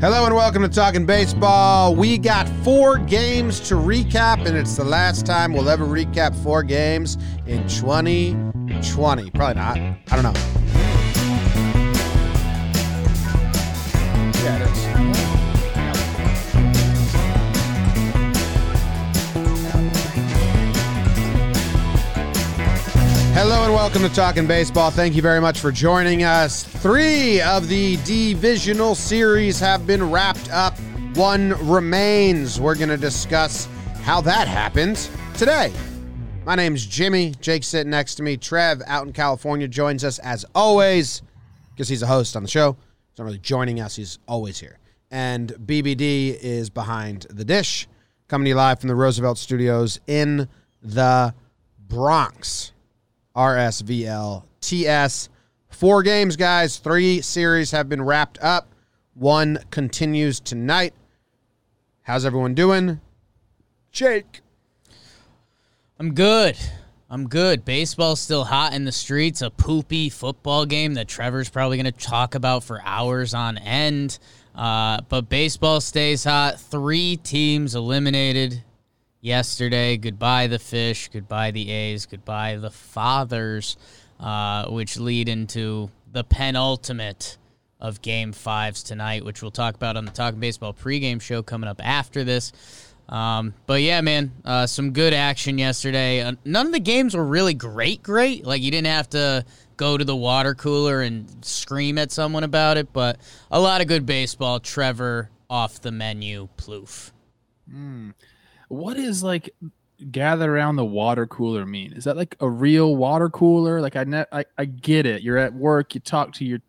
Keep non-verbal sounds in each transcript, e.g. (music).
Hello and welcome to Talking Baseball. We got four games to recap, and it's the last time we'll ever recap four games in 2020. Probably not. I don't know. Hello and welcome to Talking Baseball. Thank you very much for joining us. Three of the divisional series have been wrapped up. One remains. We're going to discuss how that happened today. My name's Jimmy. Jake sitting next to me. Trev out in California joins us as always because he's a host on the show. He's not really joining us, he's always here. And BBD is behind the dish, coming to you live from the Roosevelt Studios in the Bronx. RSVL TS. Four games, guys. Three series have been wrapped up. One continues tonight. How's everyone doing? Jake. I'm good. I'm good. Baseball's still hot in the streets. A poopy football game that Trevor's probably going to talk about for hours on end. Uh, but baseball stays hot. Three teams eliminated yesterday. Goodbye, the fish. Goodbye, the A's. Goodbye, the fathers, uh, which lead into the penultimate of game fives tonight, which we'll talk about on the Talking Baseball pregame show coming up after this. Um, but yeah, man, uh, some good action yesterday. Uh, none of the games were really great, great. Like you didn't have to go to the water cooler and scream at someone about it, but a lot of good baseball. Trevor off the menu, ploof. What is like gather around the water cooler mean? Is that like a real water cooler? Like I ne- I, I get it. You're at work, you talk to your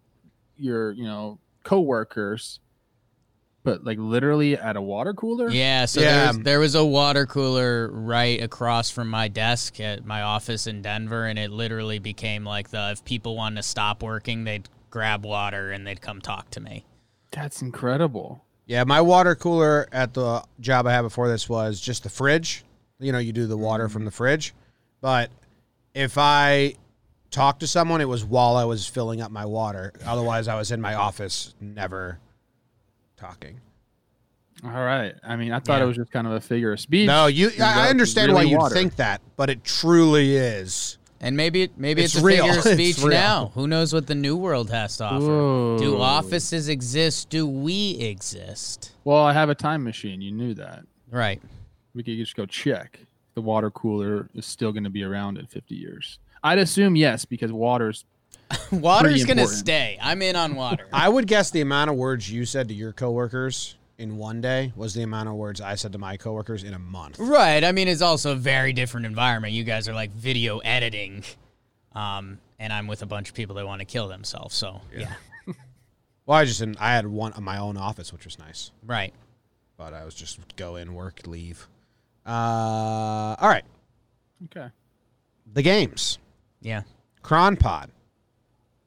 your, you know, coworkers, but like literally at a water cooler? Yeah, so Yeah. There, was, there was a water cooler right across from my desk at my office in Denver, and it literally became like the if people wanted to stop working, they'd grab water and they'd come talk to me. That's incredible. Yeah, my water cooler at the job I had before this was just the fridge. You know, you do the water mm-hmm. from the fridge. But if I talked to someone, it was while I was filling up my water. Otherwise, I was in my office, never talking. All right. I mean, I thought Yeah. it was just kind of a figure of speech. No, you. I I understand why you think that, but it truly is. And maybe it maybe It's it's, a real. figure of (laughs) speech now. Who knows what the new world has to offer? Do offices exist? Do we exist? Well, I have a time machine. You knew that. Right. We could just go check. The water cooler is still going to be around in 50 years. I'd assume yes, because water's (laughs) Water's gonna stay. I'm in on water. (laughs) I would guess the amount of words you said to your coworkers in one day was the amount of words I said to my coworkers in a month. Right. I mean, it's also a very different environment. You guys are like video editing, um, and I'm with a bunch of people that want to kill themselves. So yeah, (laughs) Well, I just didn't. I had one my own office, which was nice. right. but I was just go in, work, leave. Uh, all right, okay. the games. Yeah. Cron Pod.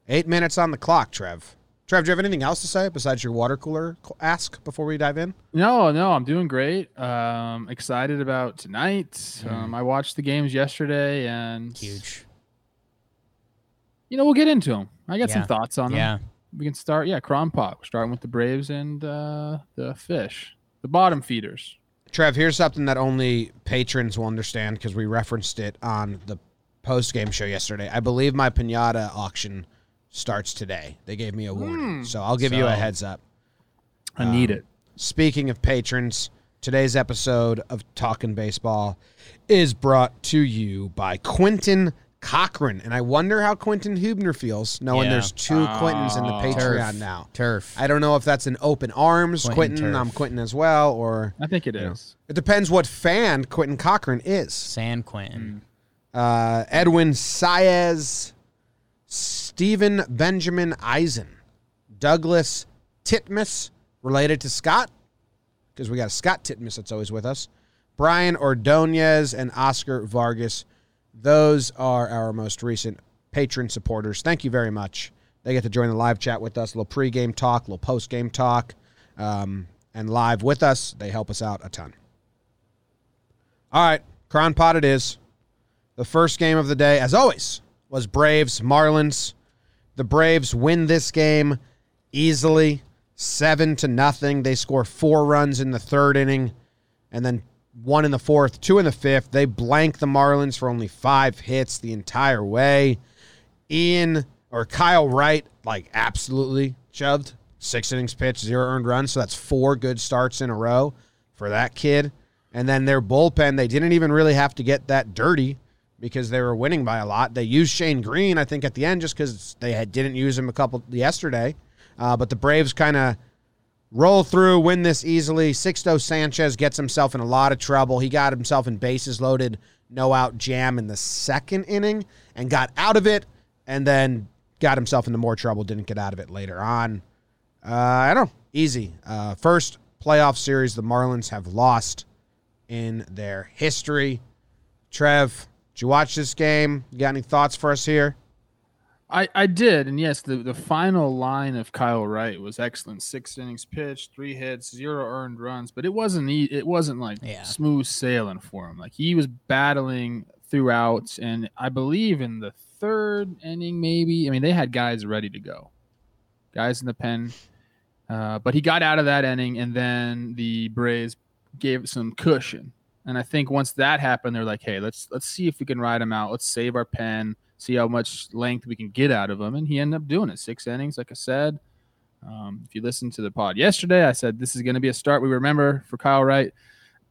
Eight minutes on the clock, Trev. Trev, do you have anything else to say besides your water cooler ask before we dive in? No, no, I'm doing great. Um, excited about tonight. Um, I watched the games yesterday, and Huge. You know, we'll get into them. I got Yeah. some thoughts on them. Yeah. We can start. Yeah, Cron Pot. We're starting with the Braves and uh, the Fish, the bottom feeders. Trev, here's something that only patrons will understand because we referenced it on the post game show yesterday. I believe my pinata auction starts today. They gave me a warning, so I'll give you a heads up. I need Um, it. Speaking of patrons, today's episode of Talking Baseball is brought to you by Quentin Cochran. And I wonder how Quentin Hubner feels knowing Yeah. there's two Quentins in the Oh. Patreon Turf. now. Turf. I don't know if that's an open arms, Quentin Quentin, I'm Quentin as well, or I think it is. know. it depends what fan Quentin Cochran is. San Quentin. Uh, Edwin Saez, Stephen Benjamin Eisen, Douglas Titmus, related to Scott, because we got a Scott Titmus that's always with us, Brian Ordonez, and Oscar Vargas. Those are our most recent patron supporters. Thank you very much. They get to join the live chat with us, a little pregame talk, a little postgame talk, um, and live with us. They help us out a ton. All right, Cron Pot it is. The first game of the day, as always, was Braves Marlins. The Braves win this game easily. seven to nothing. They score four runs in the third inning, and then one in the fourth, two in the fifth. They blank the Marlins for only five hits the entire way. Ian or Kyle Wright, like absolutely shoved. Six innings pitched, zero earned runs. So that's four good starts in a row for that kid. And then their bullpen, they didn't even really have to get that dirty because they were winning by a lot. They used Shane Greene, I think, at the end just because they had, didn't use him a couple yesterday. Uh, but the Braves kind of roll through, win this easily. Sixto Sanchez gets himself in a lot of trouble. He got himself in bases loaded, no out jam in the second inning and got out of it, and then got himself into more trouble. Didn't get out of it later on. Uh, I don't know. Easy. Uh, first playoff series the Marlins have lost in their history. Trev, did you watch this game? You got any thoughts for us here? I, I did, and yes, the, the final line of Kyle Wright was excellent. Six innings pitched, three hits, zero earned runs, but it wasn't e- it wasn't like Yeah. smooth sailing for him. Like he was battling throughout, and I believe in the third inning, maybe. I mean, they had guys ready to go, guys in the pen, uh, but he got out of that inning, and then the Braves gave some cushion. And I think once that happened, they're like, "Hey, let's let's see if we can ride him out. Let's save our pen, see how much length we can get out of him." And he ended up doing it. Six innings, like I said. Um, if you listen to the pod yesterday, I said this is going to be a start we remember for Kyle Wright.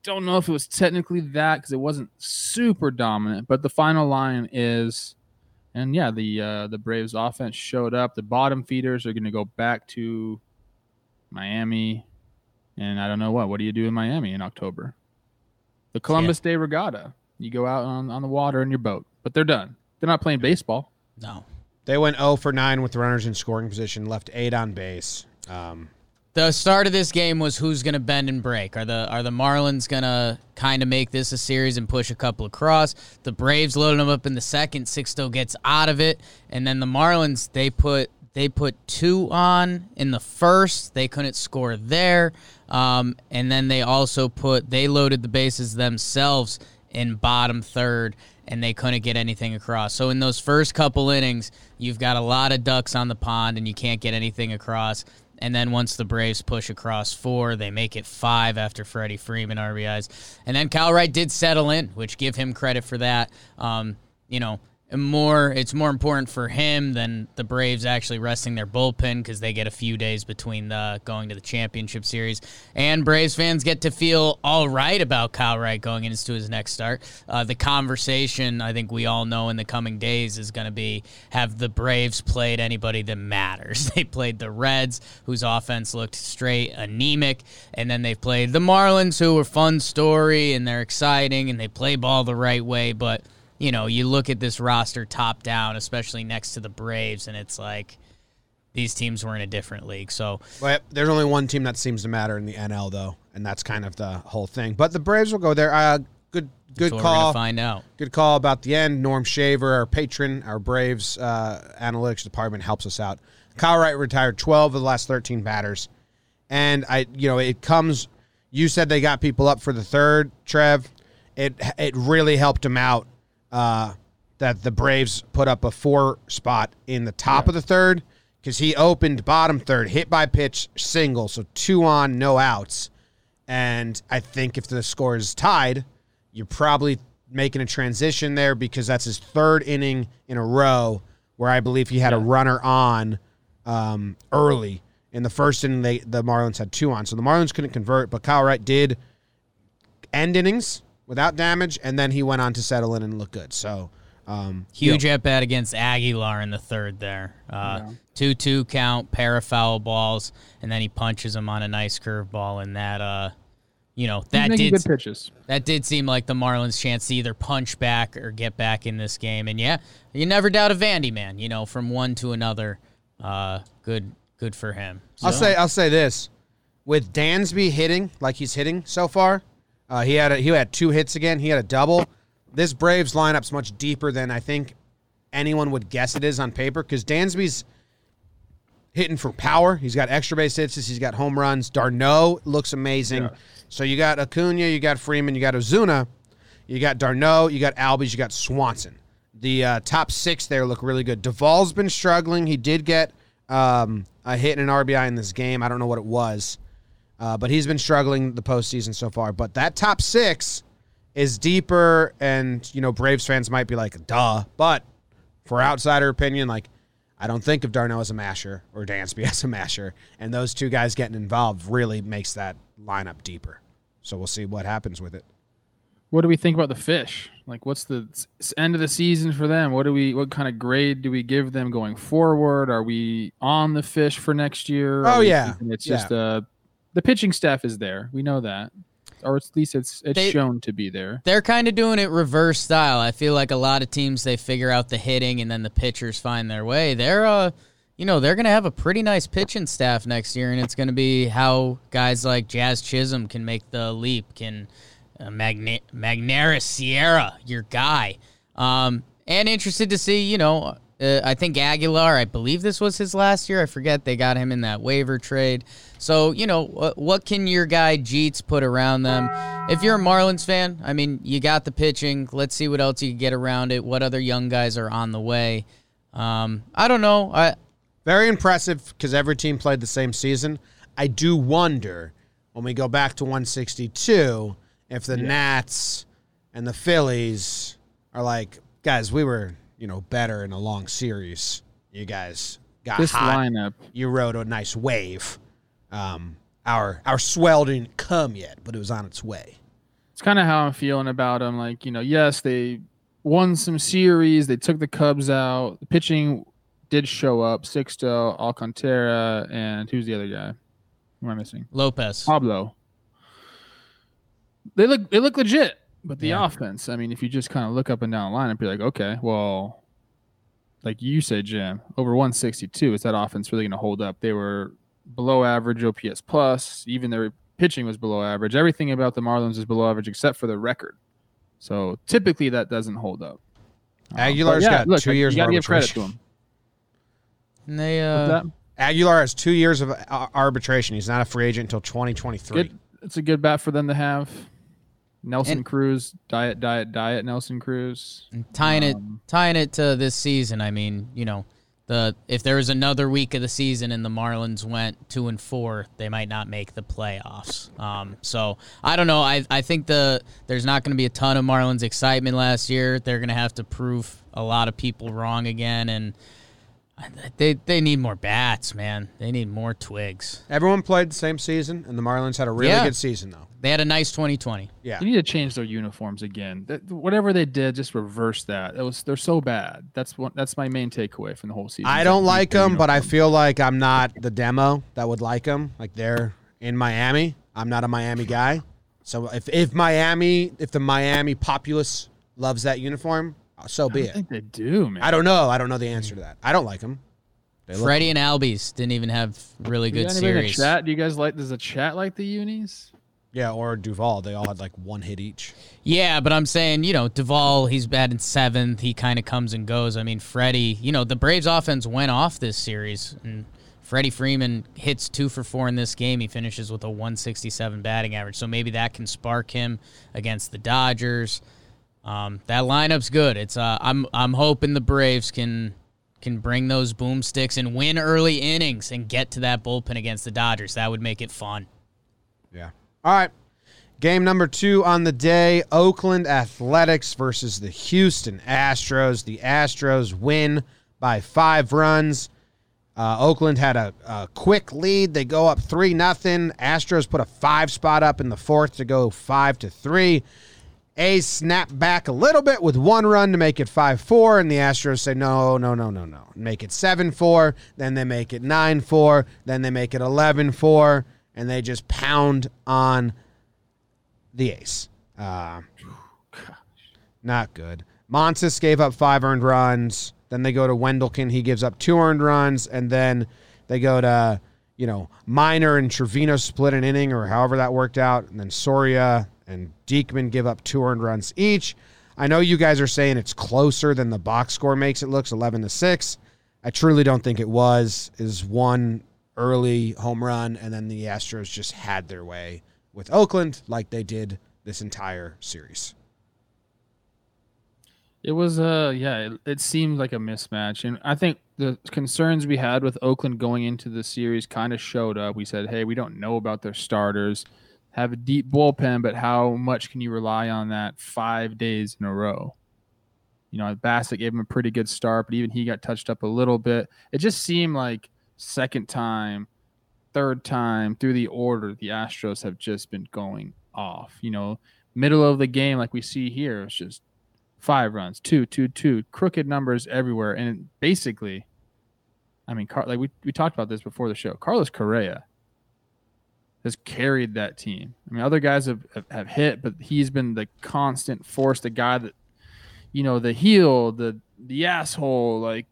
Don't know if it was technically that because it wasn't super dominant, but the final line is, and yeah, the uh, the Braves offense showed up. The bottom feeders are going to go back to Miami, and I don't know what. What do you do in Miami in October? The Columbus Day Regatta. You go out on, on the water in your boat, but they're done. They're not playing baseball. No. They went 0 for 9 with runners in scoring position, left 8 on base. Um, The start of this game was who's going to bend and break. Are the are the Marlins going to kind of make this a series and push a couple across? The Braves loaded them up in the second. Sixto gets out of it, and then the Marlins they put they put two on in the first. They couldn't score there, um, and then they also put they loaded the bases themselves in bottom third and they couldn't get anything across. So in those first couple innings, you've got a lot of ducks on the pond and you can't get anything across. And then once the Braves push across four, they make it five after Freddie Freeman RBIs. And then Kyle Wright did settle in, which give him credit for that. Um, you know, more it's more important for him than the Braves actually resting their bullpen because they get a few days between the going to the championship series, and Braves fans get to feel all right about Kyle Wright going into his next start. Uh, the conversation I think we all know in the coming days is going to be: Have the Braves played anybody that matters? (laughs) They played the Reds, whose offense looked straight anemic, and then they played the Marlins, who were fun story and they're exciting and they play ball the right way, but you know, you look at this roster top down, especially next to the Braves, and it's like these teams were in a different league. So but there's only one team that seems to matter in the NL, though, and that's kind of the whole thing. But the Braves will go there. Uh, good good that's what we're call. find out. Good call about the end. Norm Shaver, our patron, our Braves uh, analytics department helps us out. Kyle Wright retired 12 of the last 13 batters. And I, you know, it comes. You said they got people up for the third, Trev. It it really helped him out uh, that the Braves put up a four spot in the top of the third because he opened bottom third, hit by pitch, single, so two on, no outs. And I think if the score is tied, you're probably making a transition there because that's his third inning in a row where I believe he had a runner on um, early. In the first inning, they, the Marlins had two on. So the Marlins couldn't convert, but Kyle Wright did end innings without damage, and then he went on to settle in and look good. So um, Huge at bat against Aguilar in the third there. Uh, 2 2 count, pair of foul balls, and then he punches him on a nice curveball. And that, uh, you know, that did good pitches. that did seem like the Marlins' chance to either punch back or get back in this game. And yeah, you never doubt a Vandy man. You know, from one to another, uh, good, good for him. I'll say I'll say this: with Dansby hitting like he's hitting so far, uh, he had a, he had two hits again. He had a double. This Braves lineup's much deeper than I think anyone would guess it is on paper because Dansby's hitting for power. He's got extra base hits. He's got home runs. d'Arnaud looks amazing. So you got Acuna, you got Freeman, you got Ozuna, you got d'Arnaud, you got Albies, you got Swanson. The uh, top six there look really good. Duvall's been struggling. He did get um, a hit and an RBI in this game. I don't know what it was, uh, but he's been struggling the postseason so far. But that top six is deeper, and you know Braves fans might be like, "Duh," but for outsider opinion, like I don't think of d'Arnaud as a masher or Dansby (laughs) as a masher, and those two guys getting involved really makes that lineup deeper. So we'll see what happens with it. What do we think about the fish? Like, what's the end of the season for them? What do we? What kind of grade do we give them going forward? Are we on the fish for next year? Are Oh, we yeah. it's Yeah. just uh, the pitching staff is there. We know that, or at least it's it's They- shown to be there. They're kind of doing it reverse style. I feel like a lot of teams they figure out the hitting and then the pitchers find their way. They're uh you know, they're going to have a pretty nice pitching staff next year and it's going to be how guys like Jazz Chisholm can make the leap, can uh, Magna- Magneuris Sierra, your guy. Um and interested to see, you know, uh, I think Aguilar, I believe this was his last year. I forget they got him in that waiver trade. So, you know, what, what can your guy Jeets put around them? If you're a Marlins fan, I mean, you got the pitching. Let's see what else you can get around it. What other young guys are on the way? Um, I don't know. I Very impressive because every team played the same season. I do wonder when we go back to 162 if the Nats and the Phillies are like, guys, we were you know better in a long series. You guys got This hot. lineup, You rode a nice wave. Um, our our swell didn't come yet, but it was on its way. it's kind of how I'm feeling about them. Like, you know, yes, they won some series. They took the Cubs out. The pitching did show up. Sixto, Alcantara, and who's the other guy? Who am I missing? Lopez. Pablo. They look they look legit, but the Yeah. offense. I mean, if you just kind of look up and down the line and be like, okay, well, like you said, Jim, over 162, is that offense really going to hold up? They were below average OPS plus. Even their pitching was below average. Everything about the Marlins is below average except for the record. So typically that doesn't hold up. Um, but Aguilar's yeah, got look, two years You of got to give credit arbitration. to him. And they uh. Aguilar has two years of arbitration. He's not a free agent until 2023. Good. It's a good bat for them to have. Nelson And- Cruz, diet, diet, diet. Nelson Cruz. tying it Um, tying it to this season. I mean, you know, the if there was another week of the season and the Marlins went two and four, they might not make the playoffs. Um, so I don't know. I I think the there's not going to be a ton of Marlins excitement last year. They're going to have to prove a lot of people wrong again, and they they need more bats, man. They need more twigs. Everyone played the same season, and the Marlins had a really Yeah. good season, though. They had a nice 2020. Yeah. You need to change their uniforms again. That, whatever they did, just reverse that. It was they're so bad. That's what that's my main takeaway from the whole season. I don't like their them, but I feel like I'm not the demo that would like them. Like they're in Miami. I'm not a Miami guy. So if, if Miami, if the Miami populace loves that uniform, Uh, so I be don't it. think they do, man. I don't know. I don't know the answer to that. I don't like them. They look- Freddie and Albies didn't even have really you good got anybody in the series. chat? Do you guys like? Does the chat like the unis? Yeah, or Duvall. They all had like one hit each. Yeah, but I'm saying, you know, Duvall, he's batting seventh. He kind of comes and goes. I mean, Freddie, you know, the Braves offense went off this series, and Freddie Freeman hits two for four in this game. He finishes with a 167 batting average. So maybe that can spark him against the Dodgers. Um, that lineup's good. It's uh, I'm I'm hoping the Braves can can bring those boomsticks and win early innings and get to that bullpen against the Dodgers. That would make it fun. Yeah. All right. Game number two on the day Oakland Athletics versus the Houston Astros. The Astros win by five runs. Uh, Oakland had a, a quick lead. They go up 3 nothing. Astros put a five spot up in the fourth to go 5 to 3. A's snap back a little bit with one run to make it 5 4, and the Astros say, no, no, no, no, no. Make it 7 4. Then they make it 9 4. Then they make it 11 4. And they just pound on the A's. Uh, not good. Montas gave up five earned runs. Then they go to Wendelken. He gives up two earned runs. And then they go to, you know, Minor and Trivino split an inning or however that worked out. And then Soria and Diekman give up two earned runs each. I know you guys are saying it's closer than the box score makes it looks 11 to 6. I truly don't think it was. Is one early home run and then the Astros just had their way with Oakland like they did this entire series. It was uh yeah, it, it seemed like a mismatch, and I think the concerns we had with Oakland going into the series kind of showed up. We said, hey, we don't know about their starters. Have a deep bullpen, but how much can you rely on that five days in a row? You know, Bassitt gave him a pretty good start, but even he got touched up a little bit. It just seemed like second time, third time through the order, the Astros have just been going off. You know, middle of the game, like we see here, it's just five runs, two, two, two, crooked numbers everywhere. And basically, I mean, Car- like we, we talked about this before the show, Carlos Correa has carried that team. I mean, other guys have, have, hit, but he's been the constant force, the guy that, you know, the heel, the, the asshole, like,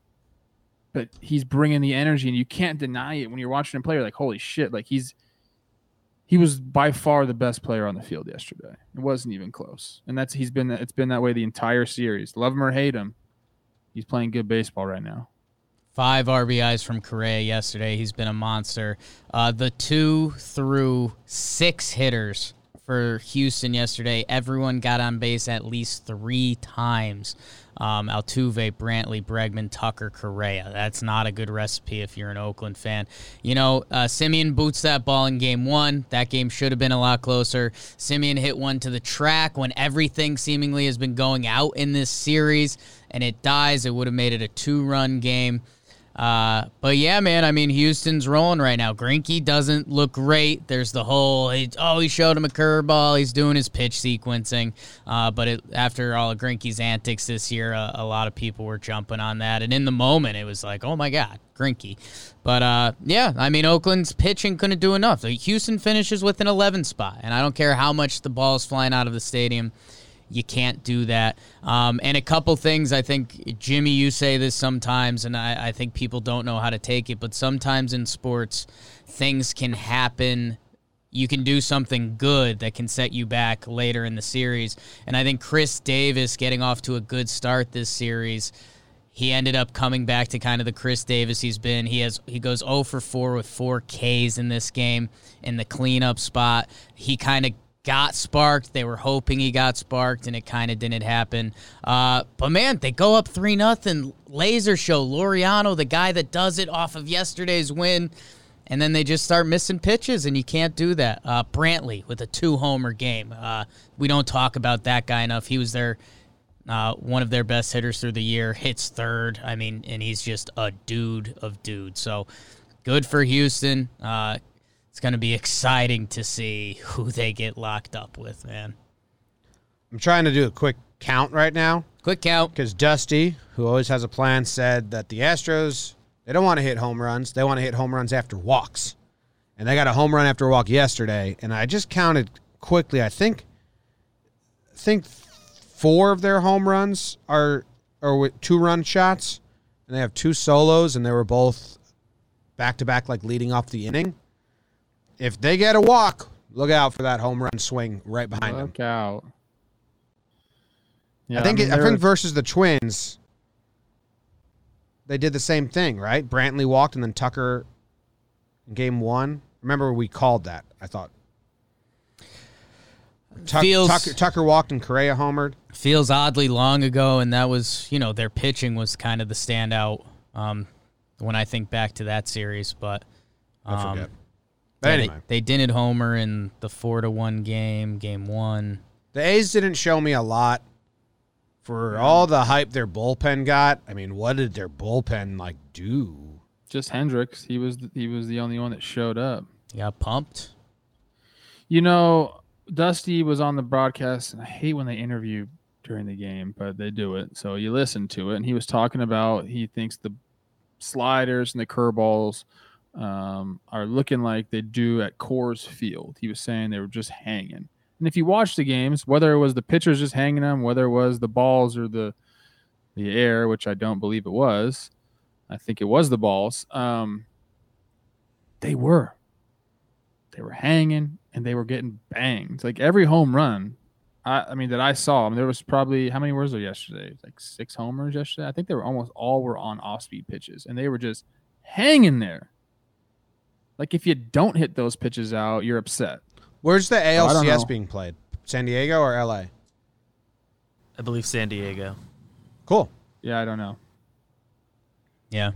but he's bringing the energy and you can't deny it when you're watching him play. You're like, holy shit. Like he's, he was by far the best player on the field yesterday. It wasn't even close, and that's he's been it's been that way the entire series. Love him or hate him, he's playing good baseball right now. Five RBIs from Correa yesterday. He's been a monster. Uh, the two through six hitters for Houston yesterday, everyone got on base at least three times um, Altuve, Brantley, Bregman, Tucker, Correa. That's not a good recipe if you're an Oakland fan. You know, uh, Semien boots that ball in game one. That game should have been a lot closer. Semien hit one to the track when everything seemingly has been going out in this series, and it dies. It would have made it a two run game. Uh, but yeah, man, I mean, Houston's rolling right now. Greinke doesn't look great. There's the whole, oh, he showed him a curveball. He's doing his pitch sequencing. Uh, but it, after all of Greinke's antics this year, uh, a lot of people were jumping on that. And in the moment, it was like, oh my God, Greinke. But uh, yeah, I mean, Oakland's pitching couldn't do enough. Houston finishes with an 11 spot. And I don't care how much the ball's flying out of the stadium. You can't do that. Um, and a couple things, I think, Jimmy, you say this sometimes, and I, I think people don't know how to take it, but sometimes in sports, things can happen you can do something good that can set you back later in the series. And I think Khris Davis getting off to a good start this series, he ended up coming back to kind of the Khris Davis he's been. He has he goes 0 for 4 with 4 Ks in this game in the cleanup spot. He kind of got sparked. They were hoping he got sparked, and it kind of didn't happen. Uh, but man, they go up three nothing. Laser show. Laureano, the guy that does it off of yesterday's win, and then they just start missing pitches, and you can't do that. Uh, Brantley with a two homer game. Uh, we don't talk about that guy enough. He was their uh, one of their best hitters through the year. Hits third. I mean, and he's just a dude of dudes. So good for Houston. Uh, it's going to be exciting to see who they get locked up with, man. I'm trying to do a quick count right now Quick count. because Dusty, who always has a plan, said that the Astros they don't want to hit home runs. They want to hit home runs after walks, and they got a home run after a walk yesterday. And I just counted quickly. I think, I think four of their home runs are are with two run shots, and they have two solos, and they were both back to back, like leading off the inning. If they get a walk, look out for that home run swing right behind them. Look out. Yeah, I think mean, it, I think versus the Twins, they did the same thing, right? Brantley walked and then Tucker in game one. Remember we called that. I thought Tuck, Feels- Tucker, Tucker walked and Correa homered. Feels oddly long ago, and that was, you know, their pitching was kind of the standout um, when I think back to that series. But I um, forget. But yeah, anyway, they, they didn't homer in the four to one game, game one. the A's didn't show me a lot for all the hype their bullpen got. I mean, what did their bullpen like do? just Hendriks. He was he was the only one that showed up. You got pumped. You know, Dusty was on the broadcast, and I hate when they interview during the game, but they do it. So you listen to it, and he was talking about he thinks the sliders and the curveballs um, are looking like they do at Coors Field. He was saying they were just hanging. And if you watch the games, whether it was the pitchers just hanging them, whether it was the balls or the the air, which I don't believe it was, I think it was the balls. Um, they were they were hanging and they were getting banged. Like every home run, I, I mean that I saw. I mean, there was probably how many was there yesterday? Like six homers yesterday. I think they were almost all were on off speed pitches, and they were just hanging there. Like if you don't hit those pitches out, you're upset. Where's the I ALCS know. being played? San Diego or LA? I believe San Diego. Cool. Yeah, I don't know. Yeah.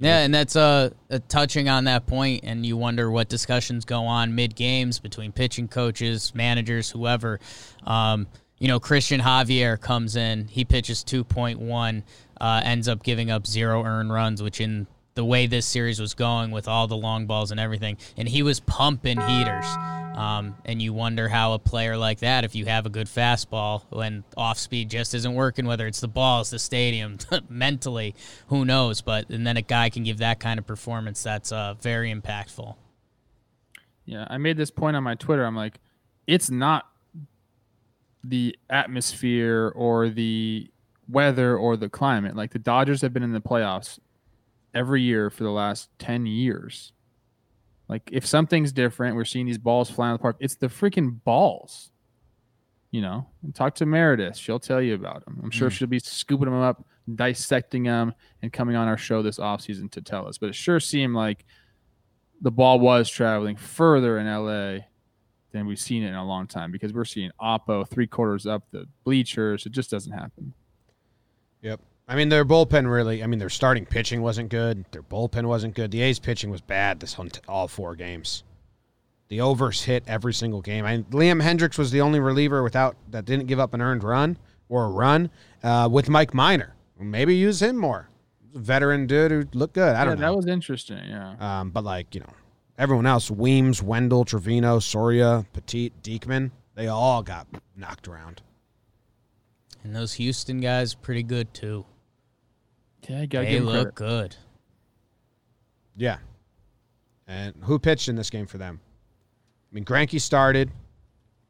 Yeah, and that's uh, uh, touching on that point, and you wonder what discussions go on mid games between pitching coaches, managers, whoever. Um, you know, Christian Javier comes in, he pitches 2.1, uh, ends up giving up zero earned runs, which in the way this series was going with all the long balls and everything, and he was pumping heaters. Um, and you wonder how a player like that, if you have a good fastball, when off speed just isn't working, whether it's the balls, the stadium, (laughs) mentally, who knows? But and then a guy can give that kind of performance that's uh, very impactful. Yeah, I made this point on my Twitter. I'm like, it's not the atmosphere or the weather or the climate. Like the Dodgers have been in the playoffs every year for the last 10 years. Like if something's different, we're seeing these balls flying in the park. It's the freaking balls. You know, and talk to Meredith. She'll tell you about them. I'm sure mm. she'll be scooping them up, dissecting them, and coming on our show this offseason to tell us. But it sure seemed like the ball was traveling further in LA than we've seen it in a long time because we're seeing Oppo three quarters up the bleachers. It just doesn't happen. Yep. I mean, their bullpen really. I mean, their starting pitching wasn't good. Their bullpen wasn't good. The A's pitching was bad this whole, all four games. The overs hit every single game. I mean, Liam Hendriks was the only reliever without that didn't give up an earned run or a run. Uh, with Mike Minor. maybe use him more. Veteran dude who looked good. I don't yeah, know. That was interesting. Yeah. Um, but like you know, everyone else, Weems, Wendell, Trivino, Soria, Petit, Diekman, they all got knocked around. And those Houston guys, pretty good too. Yeah, gotta they look good. Yeah. And who pitched in this game for them? I mean, Greinke started.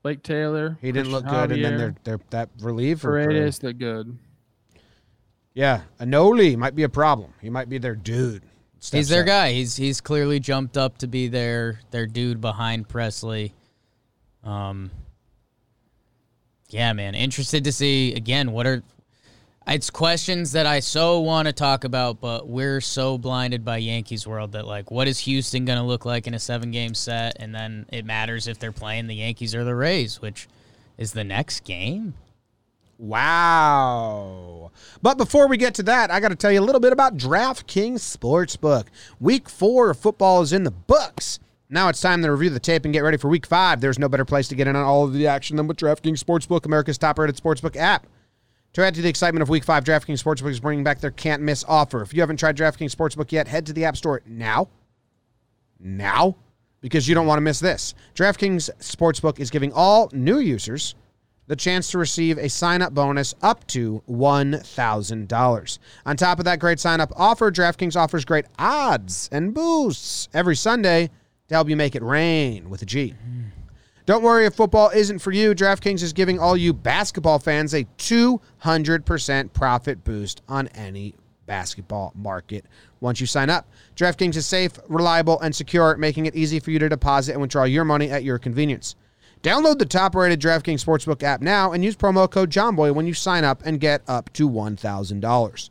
Blake Taylor. He didn't look good, and then they're, they're that reliever. Paredes looked good. Yeah, Enoli might be a problem. He might be their dude. He's their up. guy. He's he's clearly jumped up to be their their dude behind Pressly. Um. Yeah, man. Interested to see again what are it's questions that I so want to talk about, but we're so blinded by Yankees world that like, what is Houston going to look like in a seven game set? And then it matters if they're playing the Yankees or the Rays, which is the next game. Wow. But before we get to that, I got to tell you a little bit about DraftKings Sportsbook. Week four of football is in the books. Now it's time to review the tape and get ready for week five. There's no better place to get in on all of the action than with DraftKings Sportsbook, America's top rated sportsbook app. To add to the excitement of Week 5, DraftKings Sportsbook is bringing back their can't miss offer. If you haven't tried DraftKings Sportsbook yet, head to the App Store now. Now. Because you don't want to miss this. DraftKings Sportsbook is giving all new users the chance to receive a sign up bonus up to $1,000. On top of that great sign up offer, DraftKings offers great odds and boosts every Sunday to help you make it rain with a G. Don't worry if football isn't for you. DraftKings is giving all you basketball fans a 200% profit boost on any basketball market once you sign up. DraftKings is safe, reliable, and secure, making it easy for you to deposit and withdraw your money at your convenience. Download the top rated DraftKings Sportsbook app now and use promo code JOHNBOY when you sign up and get up to $1,000.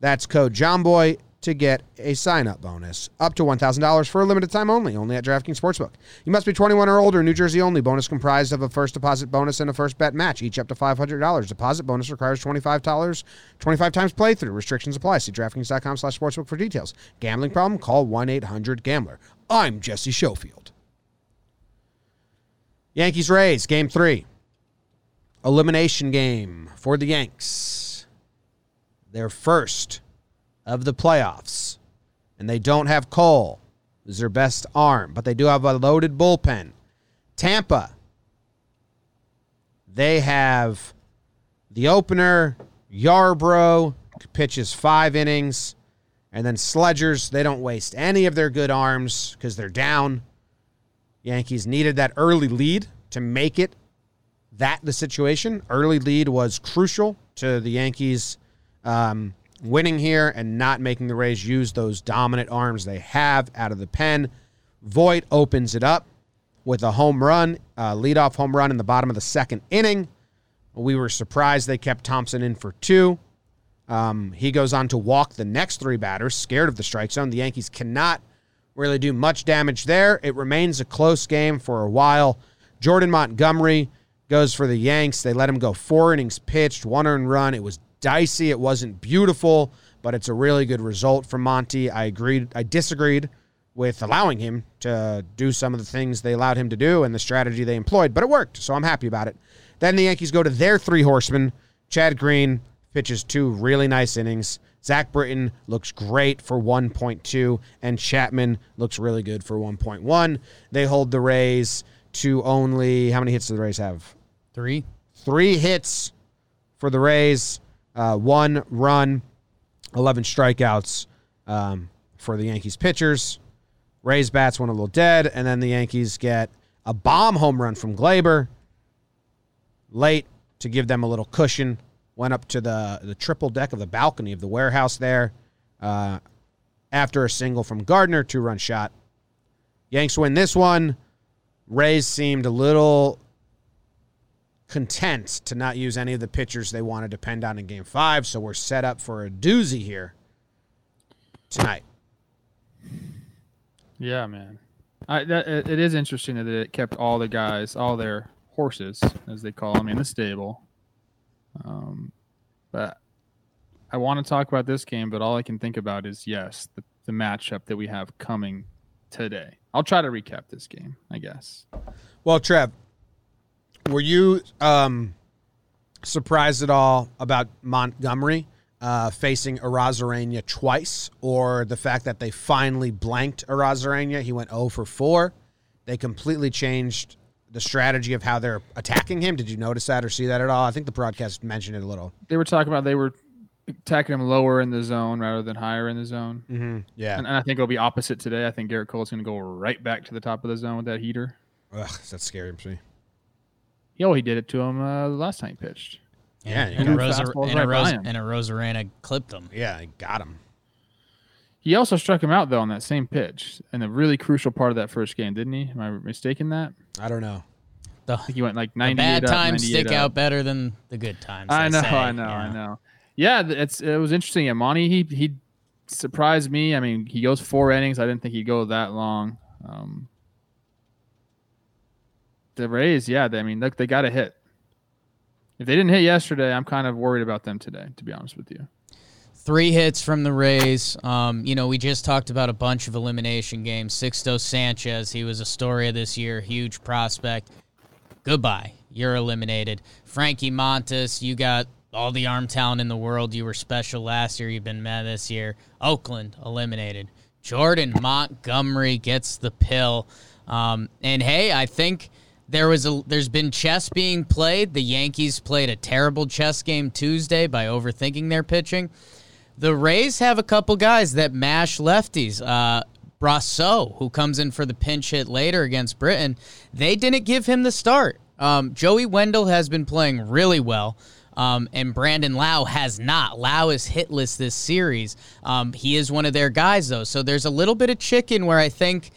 That's code JOHNBOY to get a sign up bonus up to $1,000 for a limited time only, only at DraftKings Sportsbook. You must be 21 or older, New Jersey only. Bonus comprised of a first deposit bonus and a first bet match, each up to $500. Deposit bonus requires $25, 25 times playthrough. Restrictions apply. See DraftKings.com slash sportsbook for details. Gambling problem? Call 1-800-GAMBLER. I'm Jesse Schofield. Yankees Rays, game three. Elimination game for the Yanks. Their first of the playoffs. And they don't have Cole, who's their best arm, but they do have a loaded bullpen. Tampa, they have the opener, Yarbrough, pitches five innings. And then Sledgers, they don't waste any of their good arms because they're down. Yankees needed that early lead to make it that the situation. Early lead was crucial to the Yankees um, winning here and not making the Rays use those dominant arms they have out of the pen. Voit opens it up with a home run, a leadoff home run in the bottom of the second inning. We were surprised they kept Thompson in for two. Um, he goes on to walk the next three batters, scared of the strike zone. The Yankees cannot really do much damage there. It remains a close game for a while. Jordan Montgomery goes for the Yanks. They let him go four innings pitched, one earned run. It was dicey. It wasn't beautiful, but it's a really good result for Monty. I agreed. I disagreed with allowing him to do some of the things they allowed him to do and the strategy they employed, but it worked, so I'm happy about it. Then the Yankees go to their three horsemen. Chad Green pitches two really nice innings. Zach Britton looks great for 1.2, and Chapman looks really good for 1.1. They hold the Rays to only how many hits do the Rays have? Three. Three hits for the Rays, uh, one run, 11 strikeouts um, for the Yankees pitchers. Rays bats went a little dead, and then the Yankees get a bomb home run from Gleyber late to give them a little cushion. Went up to the, the triple deck of the balcony of the warehouse there uh, after a single from Gardner, two run shot. Yanks win this one. Rays seemed a little content to not use any of the pitchers they want to depend on in game five, so we're set up for a doozy here tonight. Yeah, man. I, that, it it is interesting that it kept all the guys, all their horses, as they call them, in the stable. Um, but I want to talk about this game, but all I can think about is yes, the, the matchup that we have coming today. I'll try to recap this game, I guess. Well, Trev, were you um, surprised at all about Montgomery uh, facing Arozarena twice, or the fact that they finally blanked Arozarena? He went 0 for 4. They completely changed the strategy of how they're attacking him. Did you notice that or see that at all? I think the broadcast mentioned it a little. They were talking about they were attacking him lower in the zone rather than higher in the zone. Mm-hmm. Yeah. And, and I think it'll be opposite today. I think Gerrit Cole's going to go right back to the top of the zone with that heater. Ugh, that's scary to me. Yeah, well, he did it to him uh, the last time he pitched. Yeah, and, you a got Rosa, and, right by Ros- him. and a Rosarena clipped him. Yeah, I got him. He also struck him out though on that same pitch in a really crucial part of that first game, didn't he? Am I mistaken that? I don't know. The, I think he went like the 98 bad up, times 98 stick up. out better than the good times. I know, say, I know, you I know. Yeah, it's it was interesting. Yeah, Monty he he surprised me. I mean, he goes four innings. I didn't think he'd go that long. Um, the Rays, yeah, they, I mean, look, they got a hit. If they didn't hit yesterday, I'm kind of worried about them today. To be honest with you. Three hits from the Rays. Um, you know, we just talked about a bunch of elimination games. Sixto Sanchez, he was a story of this year, huge prospect. Goodbye. You're eliminated. Frankie Montas, you got all the arm talent in the world. You were special last year. You've been mad this year. Oakland eliminated. Jordan Montgomery gets the pill. Um, and hey, I think there was a there's been chess being played. The Yankees played a terrible chess game Tuesday by overthinking their pitching. The Rays have a couple guys that mash lefties. Uh, Brosseau, who comes in for the pinch hit later against Britton, they didn't give him the start. Um, Joey Wendle has been playing really well. Um, and Brandon Lowe has not. Lowe is hitless this series. Um, he is one of their guys, though. So there's a little bit of chicken where I think,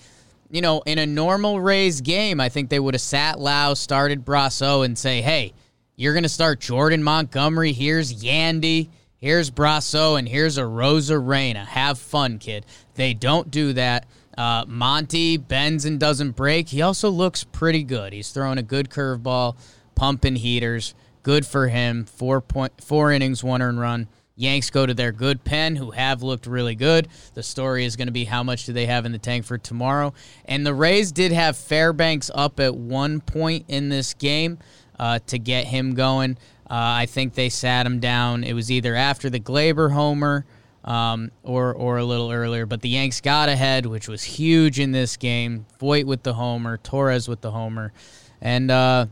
you know, in a normal Rays game, I think they would have sat Lowe, started Brosseau, and say, hey, you're going to start Jordan Montgomery. Here's Yandy. Here's Brosseau. And here's Arozarena. Have fun, kid. They don't do that. Uh, Monty bends and doesn't break. He also looks pretty good. He's throwing a good curveball, pumping heaters. Good for him. Four point four innings, one earned run. Yanks go to their good pen, who have looked really good. The story is going to be how much do they have in the tank for tomorrow. And the Rays did have Fairbanks up at one point in this game uh, to get him going. Uh, I think they sat him down. It was either after the Gleyber homer um, or or a little earlier, but the Yanks got ahead, which was huge in this game. Voit with the homer, Torres with the homer, and. Uh,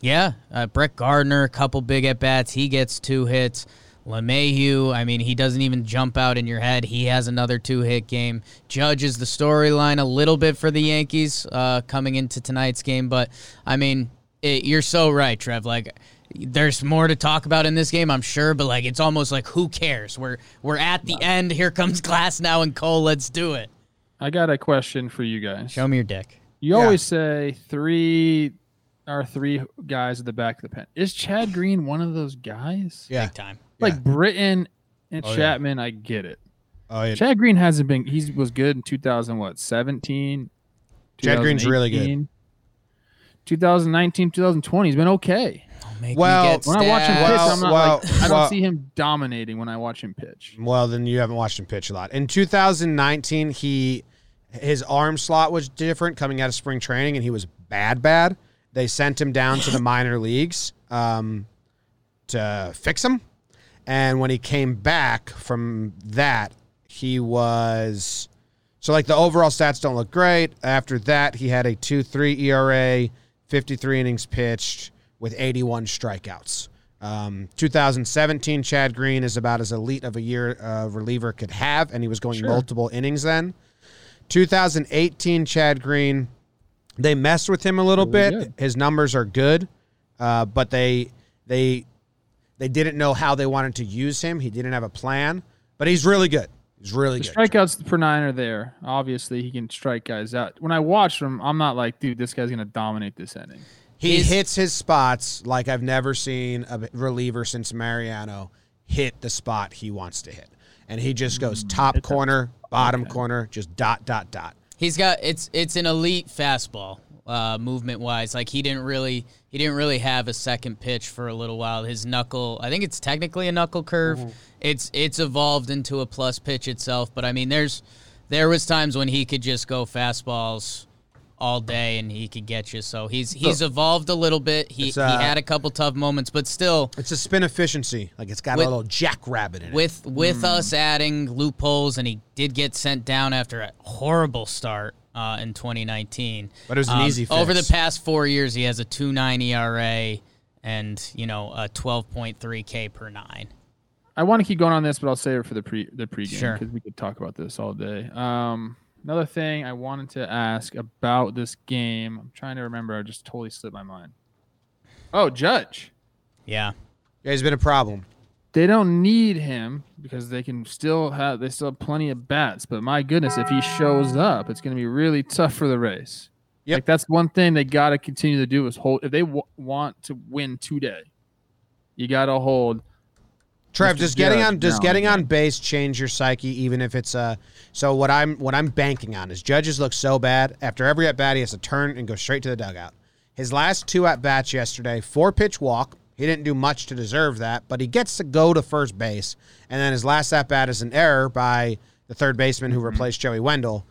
yeah, uh, Brett Gardner, a couple big at bats. He gets two hits. LeMahieu, I mean, he doesn't even jump out in your head. He has another two hit game. Judge is the storyline a little bit for the Yankees uh, coming into tonight's game. But, I mean, it, you're so right, Trev. Like, there's more to talk about in this game, I'm sure, but like it's almost like who cares? We're we're at the end. Here comes (laughs) Glasnow and Cole. Let's do it. I got a question for you guys. Show me your dick. You Yeah. always say three are three guys at the back of the pen. Is Chad Green one of those guys? Yeah. Big time. Like Yeah. Britton and Oh, yeah. Chapman, I get it. Oh, yeah. Chad Green hasn't been. He was good in 2000. What 17? Chad Green's really good. 2019, 2020. He's been okay. Make Well, me get When I watch him pitch, Well, I'm not well, like I don't well- see him dominating when I watch him pitch. Well, then you haven't watched him pitch a lot. In 2019, he his arm slot was different coming out of spring training, and he was bad, bad. They sent him down to the minor leagues um, to fix him, and when he came back from that, he was so like the overall stats don't look great. After that, he had a two three ERA, 53 innings pitched with 81 strikeouts. Um, 2017, Chad Green is about as elite of a year uh, reliever could have, and he was going Sure. multiple innings then. 2018, Chad Green, they messed with him a little Really bit. good. His numbers are good, uh, but they they they didn't know how they wanted to use him. He didn't have a plan, but he's really good. He's really The good. strikeouts per nine are there. Obviously, he can strike guys out. When I watch him, I'm not like, dude, this guy's gonna dominate this inning. He He's- hits his spots like I've never seen a reliever since Mariano hit the spot he wants to hit. And he just goes top corner, bottom corner, just dot, dot, dot. He's got it's it's an elite fastball, uh, movement wise. Like he didn't really he didn't really have a second pitch for a little while. His knuckle, I think it's technically a knuckle curve. It's it's evolved into a plus pitch itself. But I mean, there's there was times when he could just go fastballs all day and he could get you. So he's he's evolved a little bit. He uh, he had a couple tough moments, but still It's a spin efficiency. Like it's got With- a little jackrabbit in it. with with us adding loopholes, and he did get sent down after a horrible start uh, in 2019. But it was an easy Over the past four years, he has a 2.9 ERA and you know a 12.3 K per nine. I want to keep going on this, but I'll save it for the pre the pregame Sure. because we could talk about this all day. Um, another thing I wanted to ask about this game. I'm trying to remember. I just totally slipped my mind. Oh, Judge. Yeah, yeah, he's been a problem. They don't need him because they can still have they still have plenty of bats. But my goodness, if he shows up, it's going to be really tough for the race. Yep. Like that's one thing they got to continue to do is hold. If they w- want to win today, you got to hold. Trev, Mr. does getting on does getting on base change your psyche, even if it's uh so what I'm what I'm banking on is judges look so bad after every at bat he has to turn and go straight to the dugout. His last two at bats yesterday, four pitch walk. He didn't do much to deserve that, but he gets to go to first base. And then his last at bat is an error by the third baseman Mm-hmm. who replaced Joey Wendle.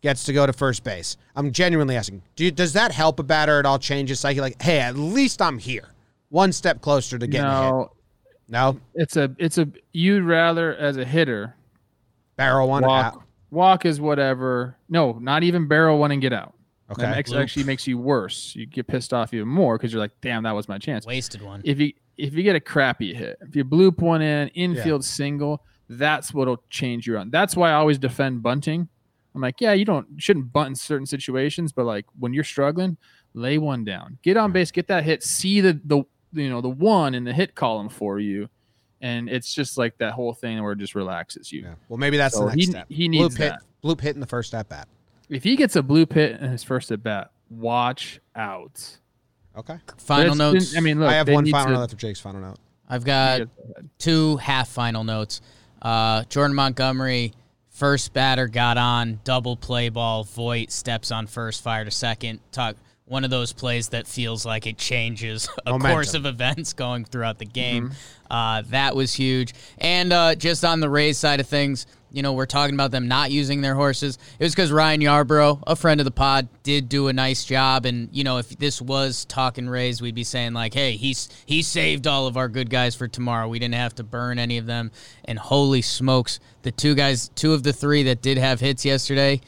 Gets to go to first base. I'm genuinely asking, do you, does that help a batter at all? Change his psyche? Like, hey, at least I'm here, one step closer to getting a hit. no, No, it's a it's a you'd rather as a hitter barrel one walk out. walk is whatever. No, not even barrel one and get out. Okay. That makes, actually makes you worse. You get pissed off even more because you're like, damn, that was my chance. wasted one. If you if you get a crappy hit, if you bloop one in infield single, that's what'll change your run. That's why I always defend bunting. I'm like, yeah, you don't you shouldn't bunt in certain situations, but like when you're struggling, lay one down, get on base, get that hit, see the the you know the one in the hit column for you, and it's just like that whole thing where it just relaxes you. Yeah. Well, maybe that's So the next he- step. he needs bloop hit, that. bloop hit in the first at bat. If he gets a blue pit in his first at bat, watch out. Okay. Final it's notes. been- I mean, look, I have one final to- note for Jake's final note. I've got two half final notes. Uh, Jordan Montgomery, first batter got on, double play ball. Voit steps on first, fire to second. Talk one of those plays that feels like it changes (laughs) a Momentum. course of events going throughout the game. Uh, that was huge. And uh, just on the Rays side of things, you know, we're talking about them not using their horses. It was because Ryan Yarbrough, a friend of the pod, did do a nice job. And you know, if this was talking Rays, we'd be saying like, "Hey, he's he saved all of our good guys for tomorrow. We didn't have to burn any of them." And holy smokes, the two guys, two of the three that did have hits yesterday.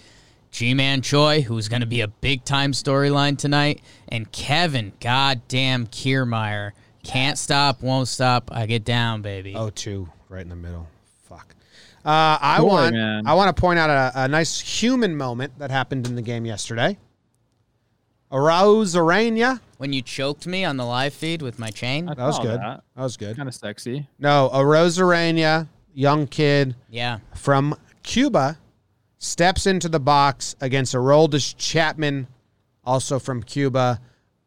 Ji-Man Choi, who's going to be a big time storyline tonight, and Kevin, goddamn Kiermaier, can't stop, won't stop. I get down, baby. Oh, two right in the middle. Fuck. Uh, I Boy, want man. I want to point out a, a nice human moment that happened in the game yesterday. Arozarena. When you choked me on the live feed with my chain, That was good. That. That was good. Kind of sexy. No, Arozarena, young kid yeah, from Cuba, steps into the box against Aroldis Chapman, also from Cuba.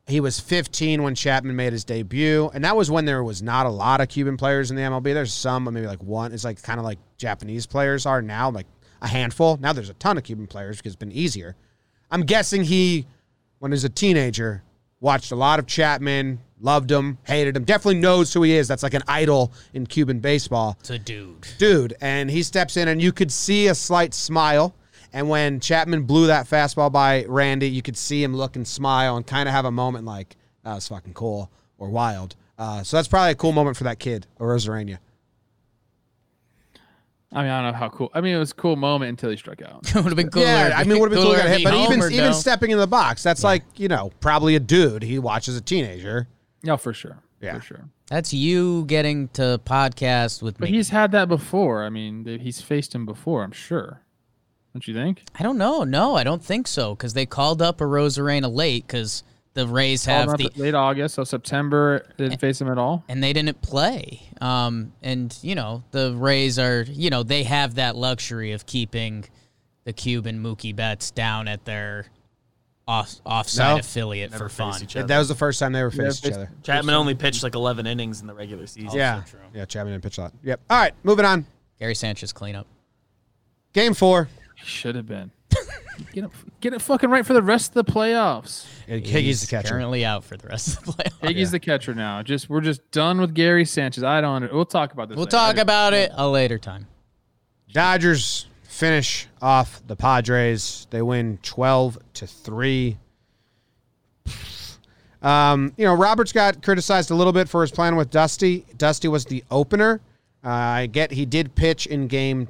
He was 15 when Chapman made his debut, and that was when there was not a lot of Cuban players in the MLB. There's some, but maybe like one. It's like kind of like Japanese players are now, like a handful. Now there's a ton of Cuban players because it's been easier. I'm guessing he, when he was a teenager, Watched a lot of Chapman, loved him, hated him, definitely knows who he is. That's like an idol in Cuban baseball. It's a dude. Dude, and he steps in, and you could see a slight smile. And when Chapman blew that fastball by Randy, you could see him look and smile and kind of have a moment like, that was fucking cool or wild. Uh, so that's probably a cool moment for that kid, Arozarena. I mean, I don't know how cool. I mean, it was a cool moment until he struck out. (laughs) it would have been cooler. Yeah, I mean, it would have been cool cooler hit, but even even though. stepping in the box, that's like you know probably a dude he watches a teenager. Yeah, for sure. Yeah. for sure. That's you getting to podcast with But me. he's had that before. I mean, he's faced him before. I'm sure. Don't you think? I don't know. No, I don't think so because they called up Arozarena late because the Rays Called him have up the late August, so September didn't face him at all. and they didn't play. Um, and you know the Rays are you know they have that luxury of keeping the Cuban Mookie Betts down at their off offside No. affiliate Never for fun. each other. That was the first time they ever faced each other. Chapman only pitched like 11 innings in the regular season. Yeah, true. yeah. Chapman didn't pitch a lot. Yep. All right, moving on. Gary Sanchez cleanup. Game four. He should have been. get it, get it fucking right for the rest of the playoffs. Higgy's the catcher. Currently out for the rest of the playoffs. Higgy's the catcher now. Just we're just done with Gary Sanchez. I don't. We'll talk about this. We'll later. talk about it a later time. Dodgers finish off the Padres. They win 12 to 3. Um, you know, Roberts got criticized a little bit for his plan with Dusty. Dusty was the opener. Uh, I get he did pitch in game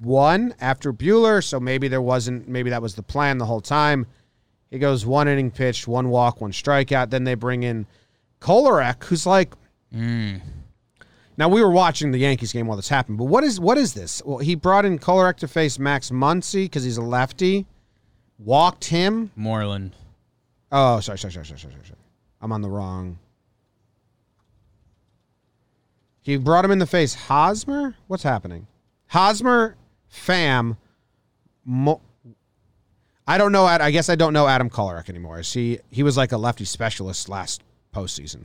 one after Buehler, so maybe there wasn't, maybe that was the plan the whole time. He goes one inning pitched, one walk, one strikeout. Then they bring in Kolarek, who's like, mm. now we were watching the Yankees game while this happened, but what is what is this? Well, he brought in Kolarek to face Max Muncy because he's a lefty. Walked him. Moreland. Oh, sorry, sorry, sorry, sorry, sorry, sorry. I'm on the wrong. He brought him in the face. Hosmer? What's happening? Hosmer, Fam. Mo- I don't know. I guess I don't know Adam Kolarek anymore. Is he? He was like a lefty specialist last postseason.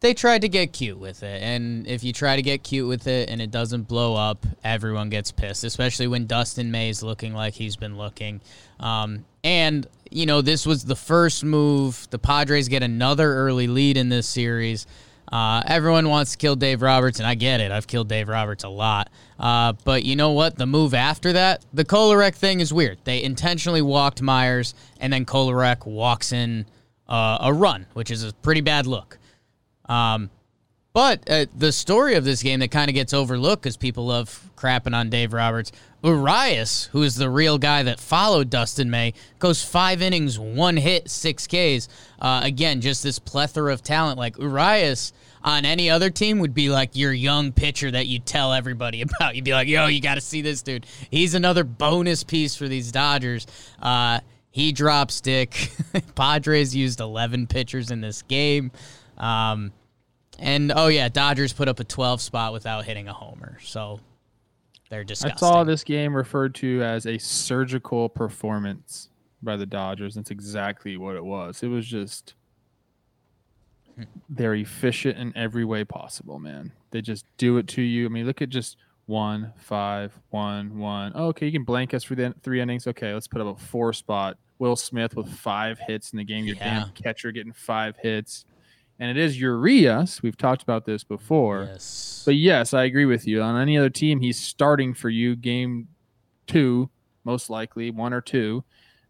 They tried to get cute with it, and if you try to get cute with it and it doesn't blow up, everyone gets pissed. Especially when Dustin May's looking like he's been looking. Um, and you know, this was the first move. The Padres get another early lead in this series. Uh, everyone wants to kill Dave Roberts, and I get it. I've killed Dave Roberts a lot. Uh, but you know what? The move after that, the Kolarek thing is weird. They intentionally walked Myers, and then Kolarek walks in uh, a run, which is a pretty bad look. Um, but uh, the story of this game that kind of gets overlooked because people love crapping on Dave Roberts. Urias, who is the real guy that followed Dustin May, goes five innings, one hit, six Ks. Uh, again, just this plethora of talent. Like Urias on any other team would be like your young pitcher that you tell everybody (laughs) about. You'd be like, yo, you got to see this dude. He's another bonus piece for these Dodgers. Uh, he drops stick. (laughs) Padres used 11 pitchers in this game. Um, and oh yeah, Dodgers put up a 12 spot without hitting a homer. So they're disgusting. I saw this game referred to as a surgical performance by the Dodgers. That's exactly what it was. It was just hmm. they're efficient in every way possible, man. They just do it to you. I mean, look at just one, five, one, one. Oh, okay, you can blank us for the three innings. Okay, let's put up a four spot. Will Smith with five hits in the game. Your Yeah. damn catcher getting five hits. And it is Urias. We've talked about this before. Yes. But yes, I agree with you. On any other team, he's starting for you game two, most likely one or two.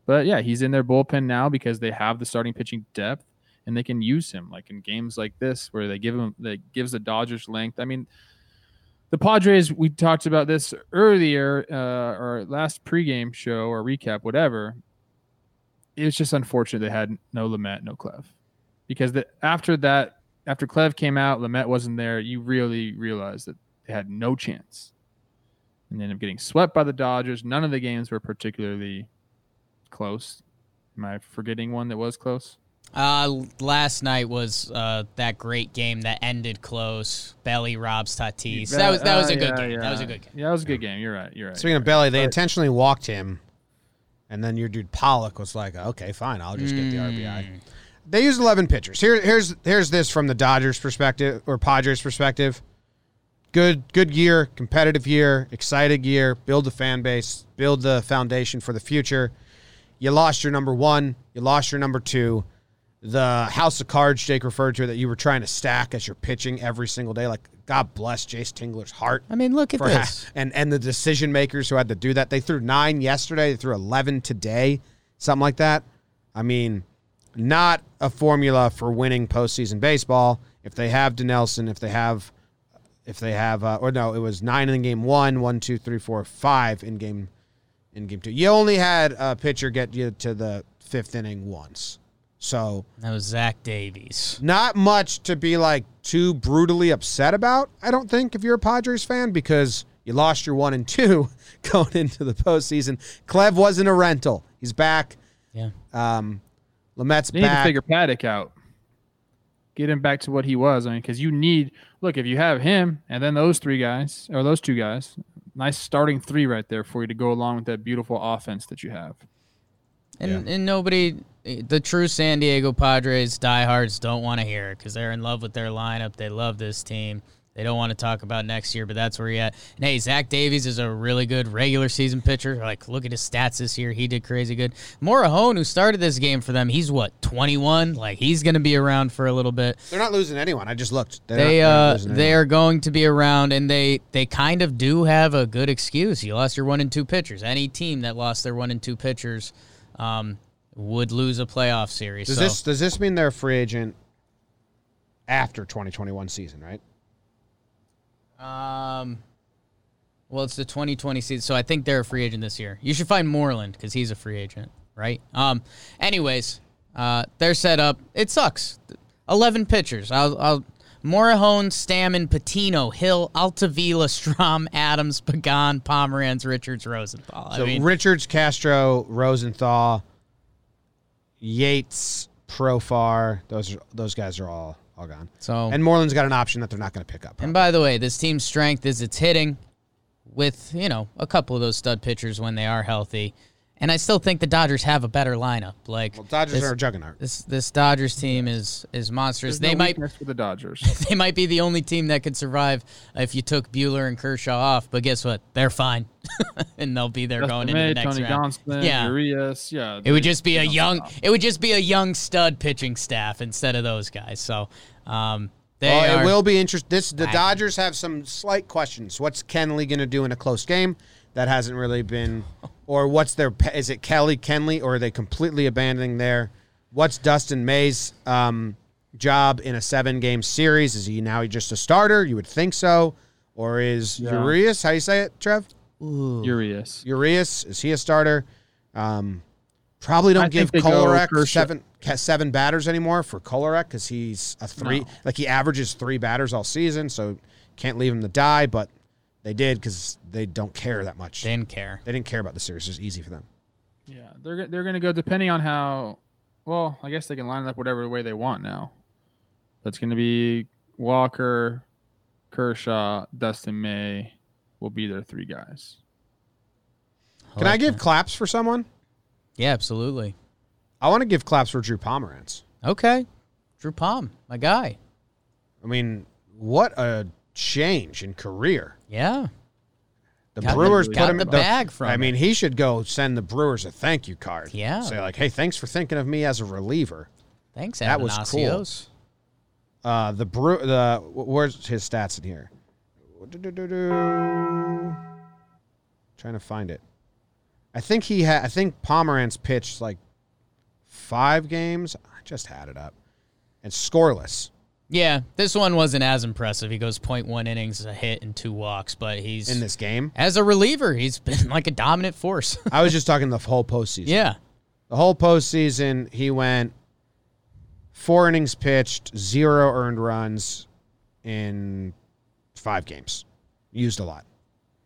But yeah, he's in their bullpen now because they have the starting pitching depth and they can use him like in games like this where they give him that gives the Dodgers length. I mean, the Padres, we talked about this earlier uh, or last pregame show or recap, whatever. It's just unfortunate they had no Lamet, no Clev, because the, after that, after Clev came out, Lamet wasn't there. You really realized that they had no chance, and they ended up getting swept by the Dodgers. None of the games were particularly close. Am I forgetting one that was close? Uh, last night was uh, that great game that ended close. Belly robs Tatis. That was that was a Uh, good yeah, game. yeah. That was a good game. Yeah, that was a good game. You're right. You're right. Speaking of Belly, they intentionally walked him, and then your dude Pollock was like, "Okay, fine, I'll just get the RBI." They used eleven pitchers. Here, here's here's this from the Dodgers' perspective or Padres' perspective. Good, good year, competitive year, excited year. Build the fan base, build the foundation for the future. You lost your number one, you lost your number two. the house of cards Jake referred to that you were trying to stack as you're pitching every single day. Like God bless Jayce Tingler's heart. I mean, look at for this. ha- (laughs) and and the decision makers who had to do that. They threw nine yesterday. They threw eleven today, something like that. I mean, not a formula for winning postseason baseball. If they have Dinelson, if they have, if they have, uh, or no, it was nine in game one, one, two, three, four, five in game, in game two. You only had a pitcher get you to the fifth inning once, so That was Zach Davies. not much to be like too brutally upset about. I don't think if you're a Padres fan because you lost your one and two (laughs) going into the postseason. Clev wasn't a rental. He's back. Yeah. Um, Lamet's They need to figure Paddock out. Get him back to what he was. I mean, because you need look if you have him and then those three guys or those two guys, nice starting three right there for you to go along with that beautiful offense that you have. And and nobody, the true San Diego Padres diehards don't want to hear it because they're in love with their lineup. They love this team. They don't want to talk about next year, but that's where he at. And hey, Zach Davies is a really good regular season pitcher. Like, look at his stats this year. He did crazy good. Morejon, who started this game for them, he's what, 21? Like, he's going to be around for a little bit. They're not losing anyone. I just looked. They're They not, uh they are going to be around and they they kind of do have a good excuse. You lost your one and two pitchers. Any team that lost their one and two pitchers um would lose a playoff series. Does so this does this mean they're a free agent after 2021 season? Right. Um well it's the 2020 season. So I think they're a free agent this year. You should find Moreland cuz he's a free agent, right? Um anyways, uh they're set up. It sucks. 11 pitchers. I'll I'll Morejon, Stammen, Patino, Hill, Altavilla, Strahm, Adams, Pagan, Pomeranz, Richards, Rosenthal. I So mean, Richards, Castro, Rosenthal, Yates, Profar. Those are, those guys are all all gone. so And Moreland's got an option that they're not going to pick up. And by the way, this team's strength is its hitting with, you know, a couple of those stud pitchers when they are healthy. And I still think the Dodgers have a better lineup. Like Well, Dodgers this, are a juggernaut. this this Dodgers team is is monstrous. There's they no might for the Dodgers. (laughs) they might be the only team that could survive if you took Buehler and Kershaw off, but guess what? They're fine. (laughs) and they'll be there going Dustin into the next Tony round. Johnston, Yeah. Urias, yeah. It would just be a young stop. it would just be a young stud pitching staff instead of those guys. So um they Well, are, it will be interesting. This the I- Dodgers have some slight questions. What's Kenley going to do in a close game? That hasn't really been, (laughs) or what's their? Is it Kelly Kenley, or are they completely abandoning their? What's Dustin May's um, job in a seven-game series? Is he now just a starter? You would think so, or is Yeah. Urias? How do you say it, Trev? Urias. Urias is he a starter? Um, probably don't I give think Kolarek seven seven batters anymore for Kolarek because he's a three. No. Like he averages three batters all season, so can't leave him to die. But they did because they don't care that much. They didn't care. They didn't care about the series. It was easy for them. Yeah, they're they're going to go depending on how. Well, I guess they can line it up whatever way they want now. That's going to be Walker, Kershaw, Dustin May will be their three guys. Can I give that. claps for someone? Yeah, absolutely. I want to give claps for Drew Pomeranz. Okay. Drew Palm, my guy. I mean, what a change in career. Yeah. The Got the- Brewers got put him the in bag from I mean, he should go send the Brewers a thank you card. Yeah. Say like, "Hey, thanks for thinking of me as a reliever." Thanks, That was cool. Uh, the brew the where's his stats in here? Trying to find it. I think he had. I think Pomeranz pitched like five games. I just had it up, and scoreless. Yeah, this one wasn't as impressive. He goes 0.1 innings, a hit, and two walks, but he's in this game. as a reliever, he's been (laughs) like a dominant force. (laughs) I was just talking the whole postseason. yeah. The whole postseason, he went four innings pitched, zero earned runs in five games. Used a lot.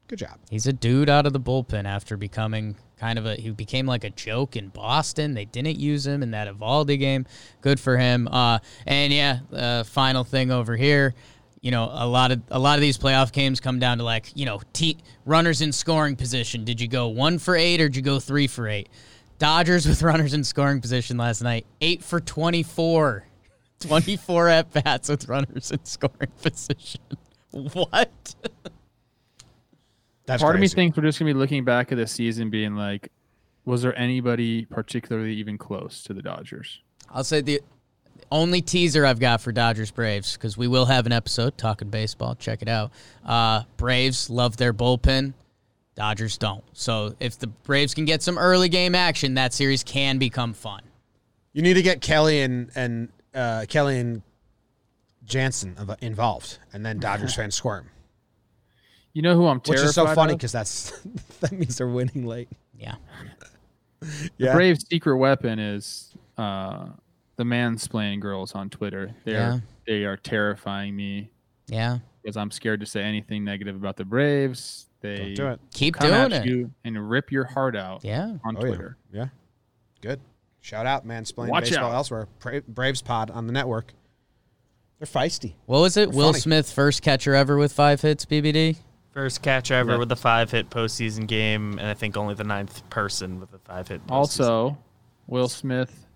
Good job. He's a dude out of the bullpen after becoming kind of a he became like a joke in Boston. They didn't use him in that Eovaldi game. Good for him. Uh, and yeah, uh, final thing over here. You know, a lot of a lot of these playoff games come down to like you know, t- runners in scoring position. Did you go one for eight or did you go three for eight? Dodgers with (laughs) runners in scoring position last night, eight for 24. (laughs) 24 at bats with runners in scoring (laughs) position. What? That's Part of me thinks we're just going to be looking back at the season, being like, was there anybody particularly even close to the Dodgers? I'll say the Only teaser I've got for Dodgers Braves because we will have an episode talking baseball. Check it out. Uh, Braves love their bullpen. Dodgers don't. So if the Braves can get some early game action, that series can become fun. You need to get Kelly and and uh, Kelly and Jansen involved, and then Dodgers (laughs) fans squirm, You know who I'm terrified which is so funny because that's (laughs) that means they're winning late. Yeah. (laughs) Yeah, Braves' secret weapon is uh, the mansplaining girls on Twitter. They're Yeah. they are terrifying me Yeah. because I'm scared to say anything negative about the Braves. They Don't do it. Keep come doing at it. you and rip your heart out Yeah. on Oh. Twitter. Yeah, good. Shout out, mansplain Watch baseball out. elsewhere. Bra- Braves pod on the network. They're feisty. What was it? They're Will funny. Smith, first catcher ever with five hits, BBD? First catch ever Yeah. with a five hit postseason game, and I think only the ninth person with a five hit. Also, Will Smith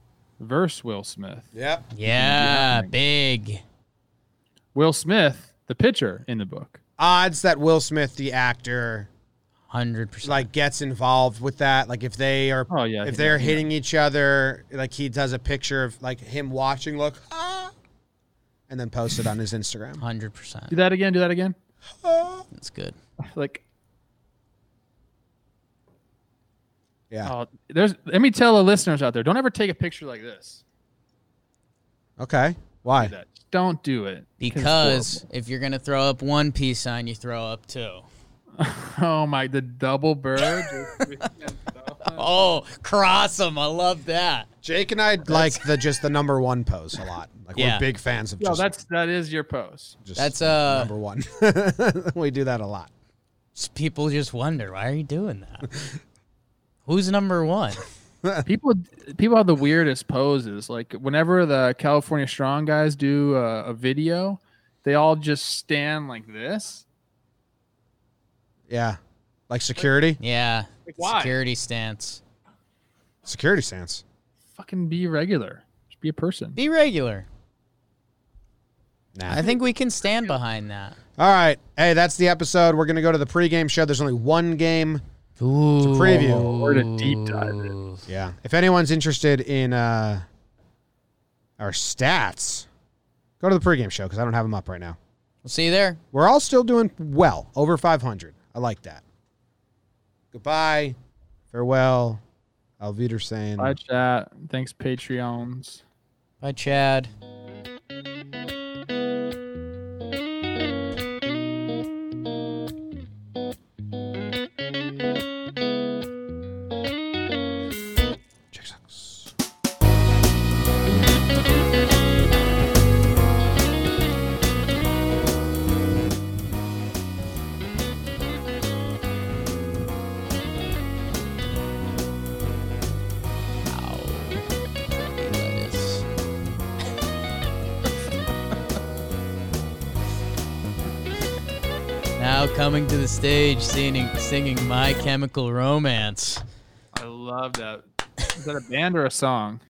versus Will Smith. Yep. Yeah. happening. Big. Will Smith, the pitcher in the book. Odds that Will Smith, the actor, 100%. like gets involved with that. Like if they are, Oh, yeah, if they're yeah. hitting each other, like he does a picture of like him watching, look, ah, and then post it on his Instagram. 100%. Do that again. Do that again. That's good. (laughs) Like, Yeah. oh, there's. Let me tell the listeners out there: don't ever take a picture like this. Okay. Why? Do don't do it. Because if you're going to throw up one peace sign, you throw up two. Horrible. (laughs) oh my, the double bird. (laughs) Oh, cross them. I love that. Jake and I like the just the number one pose a lot. Like Yeah. we're big fans of Yo, just, that's that is your pose. just That's, uh, number one. (laughs) we do that a lot. Just people just wonder, why are you doing that? Who's number one? People people have the weirdest poses. Like whenever the California Strong guys do a, a video, they all just stand like this. Yeah. Like security, Yeah. Like, why? Security stance. security stance. Fucking be regular. Just be a person. Be regular. Nah. I think we can stand behind that. All right. Hey, that's the episode. We're gonna go to the pregame show. There's only one game. Ooh. preview. We're going to deep dive it. Yeah. If anyone's interested in uh our stats, go to the pregame show because I don't have them up right now. We'll see you there. We're all still doing well, over 500. I like that. Goodbye. Farewell. Auf Wiedersehen. Bye chat. Thanks Patreons. Bye, Chad. Stage, singing, singing "My Chemical Romance." I love that. Is that a band or a song?